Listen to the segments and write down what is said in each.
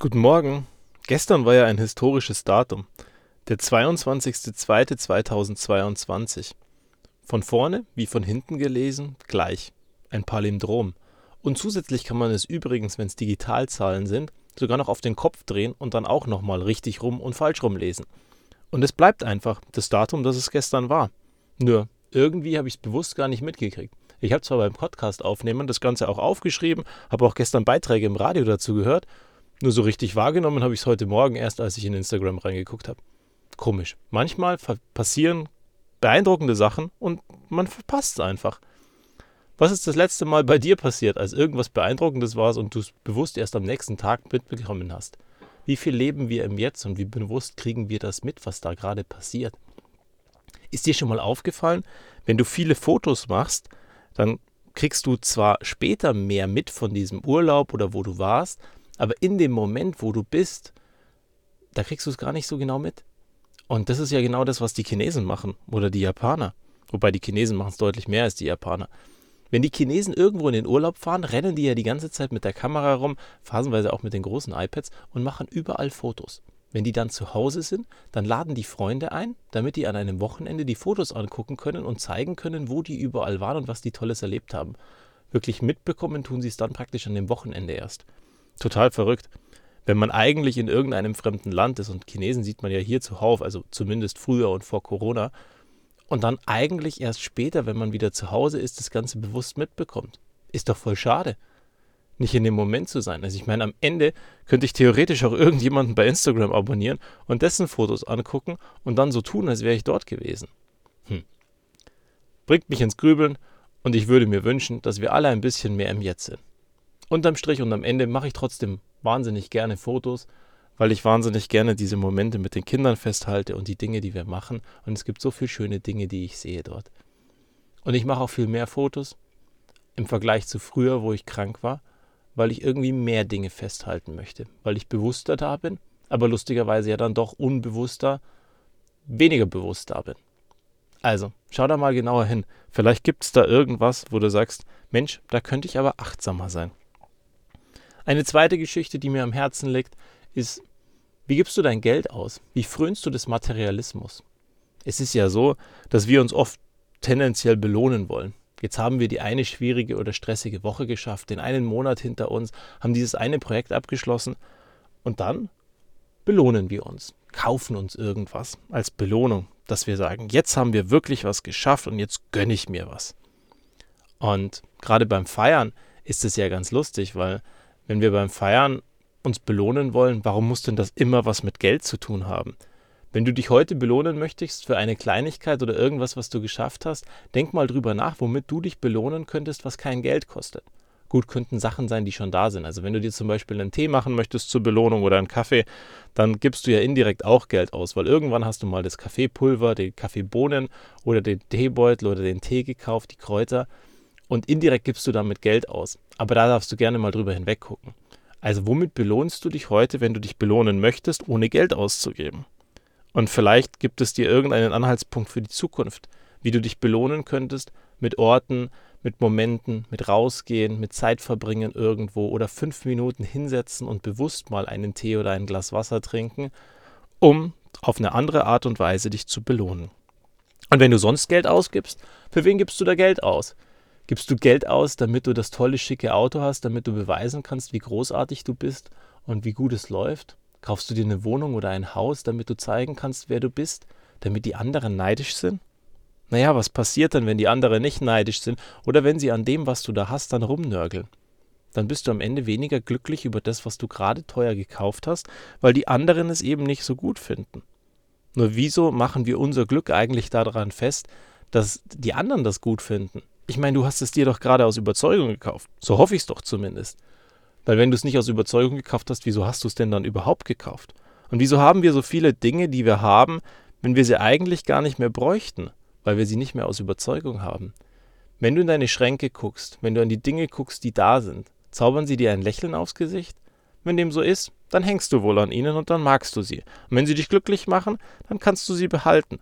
Guten Morgen. Gestern war ja ein historisches Datum. Der 22.02.2022. Von vorne wie von hinten gelesen gleich. Ein Palindrom. Und zusätzlich kann man es übrigens, wenn es Digitalzahlen sind, sogar noch auf den Kopf drehen und dann auch nochmal richtig rum und falsch rum lesen. Und es bleibt einfach das Datum, das es gestern war. Nur irgendwie habe ich es bewusst gar nicht mitgekriegt. Ich habe zwar beim Podcast aufnehmen das Ganze auch aufgeschrieben, habe auch gestern Beiträge im Radio dazu gehört nur so richtig wahrgenommen habe ich es heute Morgen erst, als ich in Instagram reingeguckt habe. Komisch. Manchmal passieren beeindruckende Sachen und man verpasst es einfach. Was ist das letzte Mal bei dir passiert, als irgendwas Beeindruckendes war und du es bewusst erst am nächsten Tag mitbekommen hast? Wie viel leben wir im Jetzt und wie bewusst kriegen wir das mit, was da gerade passiert? Ist dir schon mal aufgefallen, wenn du viele Fotos machst, dann kriegst du zwar später mehr mit von diesem Urlaub oder wo du warst, aber in dem Moment, wo du bist, da kriegst du es gar nicht so genau mit. Und das ist ja genau das, was die Chinesen machen oder die Japaner. Wobei die Chinesen machen es deutlich mehr als die Japaner. Wenn die Chinesen irgendwo in den Urlaub fahren, rennen die ja die ganze Zeit mit der Kamera rum, phasenweise auch mit den großen iPads und machen überall Fotos. Wenn die dann zu Hause sind, dann laden die Freunde ein, damit die an einem Wochenende die Fotos angucken können und zeigen können, wo die überall waren und was die Tolles erlebt haben. Wirklich mitbekommen tun sie es dann praktisch an dem Wochenende erst. Total verrückt. Wenn man eigentlich in irgendeinem fremden Land ist, und Chinesen sieht man ja hier zuhauf, also zumindest früher und vor Corona, und dann eigentlich erst später, wenn man wieder zu Hause ist, das Ganze bewusst mitbekommt. Ist doch voll schade, nicht in dem Moment zu sein. Also ich meine, am Ende könnte ich theoretisch auch irgendjemanden bei Instagram abonnieren und dessen Fotos angucken und dann so tun, als wäre ich dort gewesen. Hm. Bringt mich ins Grübeln und ich würde mir wünschen, dass wir alle ein bisschen mehr im Jetzt sind unterm Strich und am Ende mache ich trotzdem wahnsinnig gerne Fotos, weil ich wahnsinnig gerne diese Momente mit den Kindern festhalte und die Dinge, die wir machen. Und es gibt so viele schöne Dinge, die ich sehe dort. Und ich mache auch viel mehr Fotos im Vergleich zu früher, wo ich krank war, weil ich irgendwie mehr Dinge festhalten möchte, weil ich bewusster da bin, aber lustigerweise ja dann doch unbewusster, weniger bewusst da bin. Also, schau da mal genauer hin. Vielleicht gibt es da irgendwas, wo du sagst, Mensch, da könnte ich aber achtsamer sein. Eine zweite Geschichte, die mir am Herzen liegt, ist, wie gibst du dein Geld aus? Wie frönst du des Materialismus? Es ist ja so, dass wir uns oft tendenziell belohnen wollen. Jetzt haben wir die eine schwierige oder stressige Woche geschafft, den einen Monat hinter uns, haben dieses eine Projekt abgeschlossen und dann belohnen wir uns, kaufen uns irgendwas als Belohnung, dass wir sagen, jetzt haben wir wirklich was geschafft und jetzt gönne ich mir was. Und gerade beim Feiern ist es ja ganz lustig, weil wenn wir beim Feiern uns belohnen wollen, warum muss denn das immer was mit Geld zu tun haben? Wenn du dich heute belohnen möchtest für eine Kleinigkeit oder irgendwas, was du geschafft hast, denk mal drüber nach, womit du dich belohnen könntest, was kein Geld kostet. Gut, könnten Sachen sein, die schon da sind. Also wenn du dir zum Beispiel einen Tee machen möchtest zur Belohnung oder einen Kaffee, dann gibst du ja indirekt auch Geld aus, weil irgendwann hast du mal das Kaffeepulver, die Kaffeebohnen oder den Teebeutel oder den Tee gekauft, die Kräuter und indirekt gibst du damit Geld aus. Aber da darfst du gerne mal drüber hinweggucken. Also womit belohnst du dich heute, wenn du dich belohnen möchtest, ohne Geld auszugeben? Und vielleicht gibt es dir irgendeinen Anhaltspunkt für die Zukunft, wie du dich belohnen könntest mit Orten, mit Momenten, mit rausgehen, mit Zeit verbringen irgendwo oder fünf Minuten hinsetzen und bewusst mal einen Tee oder ein Glas Wasser trinken, um auf eine andere Art und Weise dich zu belohnen. Und wenn du sonst Geld ausgibst, für wen gibst du da Geld aus? Gibst du Geld aus, damit du das tolle, schicke Auto hast, damit du beweisen kannst, wie großartig du bist und wie gut es läuft? Kaufst du dir eine Wohnung oder ein Haus, damit du zeigen kannst, wer du bist, damit die anderen neidisch sind? Naja, was passiert dann, wenn die anderen nicht neidisch sind oder wenn sie an dem, was du da hast, dann rumnörgeln? Dann bist du am Ende weniger glücklich über das, was du gerade teuer gekauft hast, weil die anderen es eben nicht so gut finden. Nur wieso machen wir unser Glück eigentlich daran fest, dass die anderen das gut finden? Ich meine, du hast es dir doch gerade aus Überzeugung gekauft. So hoffe ich es doch zumindest. Weil wenn du es nicht aus Überzeugung gekauft hast, wieso hast du es denn dann überhaupt gekauft? Und wieso haben wir so viele Dinge, die wir haben, wenn wir sie eigentlich gar nicht mehr bräuchten, weil wir sie nicht mehr aus Überzeugung haben? Wenn du in deine Schränke guckst, wenn du an die Dinge guckst, die da sind, zaubern sie dir ein Lächeln aufs Gesicht? Wenn dem so ist, dann hängst du wohl an ihnen und dann magst du sie. Und wenn sie dich glücklich machen, dann kannst du sie behalten.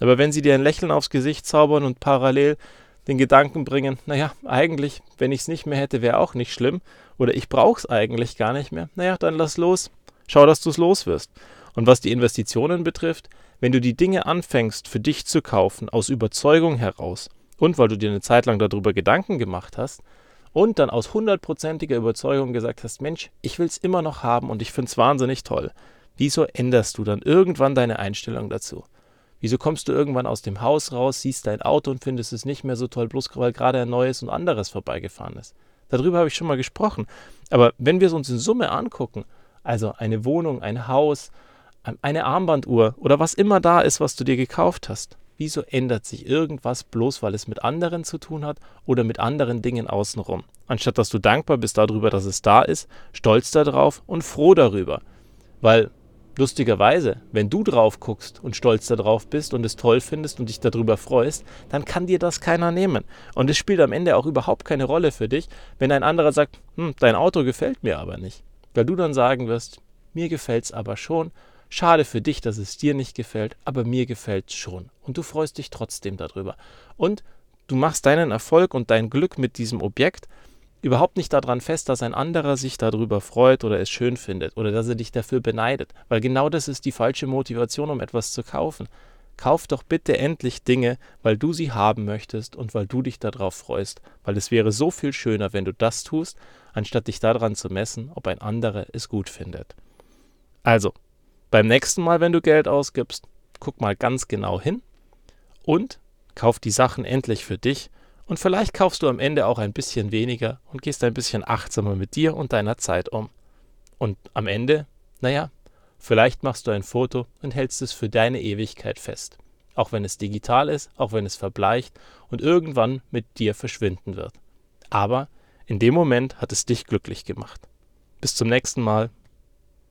Aber wenn sie dir ein Lächeln aufs Gesicht zaubern und parallel den Gedanken bringen, naja, eigentlich, wenn ich es nicht mehr hätte, wäre auch nicht schlimm oder ich brauche es eigentlich gar nicht mehr, naja, dann lass los, schau, dass du es los wirst. Und was die Investitionen betrifft, wenn du die Dinge anfängst für dich zu kaufen, aus Überzeugung heraus und weil du dir eine Zeit lang darüber Gedanken gemacht hast und dann aus hundertprozentiger Überzeugung gesagt hast, Mensch, ich will es immer noch haben und ich finde es wahnsinnig toll, wieso änderst du dann irgendwann deine Einstellung dazu? Wieso kommst du irgendwann aus dem Haus raus, siehst dein Auto und findest es nicht mehr so toll, bloß weil gerade ein neues und anderes vorbeigefahren ist? Darüber habe ich schon mal gesprochen. Aber wenn wir es uns in Summe angucken, also eine Wohnung, ein Haus, eine Armbanduhr oder was immer da ist, was du dir gekauft hast, wieso ändert sich irgendwas bloß, weil es mit anderen zu tun hat oder mit anderen Dingen außenrum? Anstatt dass du dankbar bist darüber, dass es da ist, stolz darauf und froh darüber. Weil Lustigerweise, wenn du drauf guckst und stolz darauf bist und es toll findest und dich darüber freust, dann kann dir das keiner nehmen. Und es spielt am Ende auch überhaupt keine Rolle für dich, wenn ein anderer sagt, hm, dein Auto gefällt mir aber nicht. Weil du dann sagen wirst, mir gefällt es aber schon. Schade für dich, dass es dir nicht gefällt, aber mir gefällt es schon. Und du freust dich trotzdem darüber. Und du machst deinen Erfolg und dein Glück mit diesem Objekt überhaupt nicht daran fest, dass ein anderer sich darüber freut oder es schön findet oder dass er dich dafür beneidet, weil genau das ist die falsche Motivation, um etwas zu kaufen. Kauf doch bitte endlich Dinge, weil du sie haben möchtest und weil du dich darauf freust, weil es wäre so viel schöner, wenn du das tust, anstatt dich daran zu messen, ob ein anderer es gut findet. Also, beim nächsten Mal, wenn du Geld ausgibst, guck mal ganz genau hin und kauf die Sachen endlich für dich und vielleicht kaufst du am Ende auch ein bisschen weniger und gehst ein bisschen achtsamer mit dir und deiner Zeit um. Und am Ende, naja, vielleicht machst du ein Foto und hältst es für deine Ewigkeit fest. Auch wenn es digital ist, auch wenn es verbleicht und irgendwann mit dir verschwinden wird. Aber in dem Moment hat es dich glücklich gemacht. Bis zum nächsten Mal.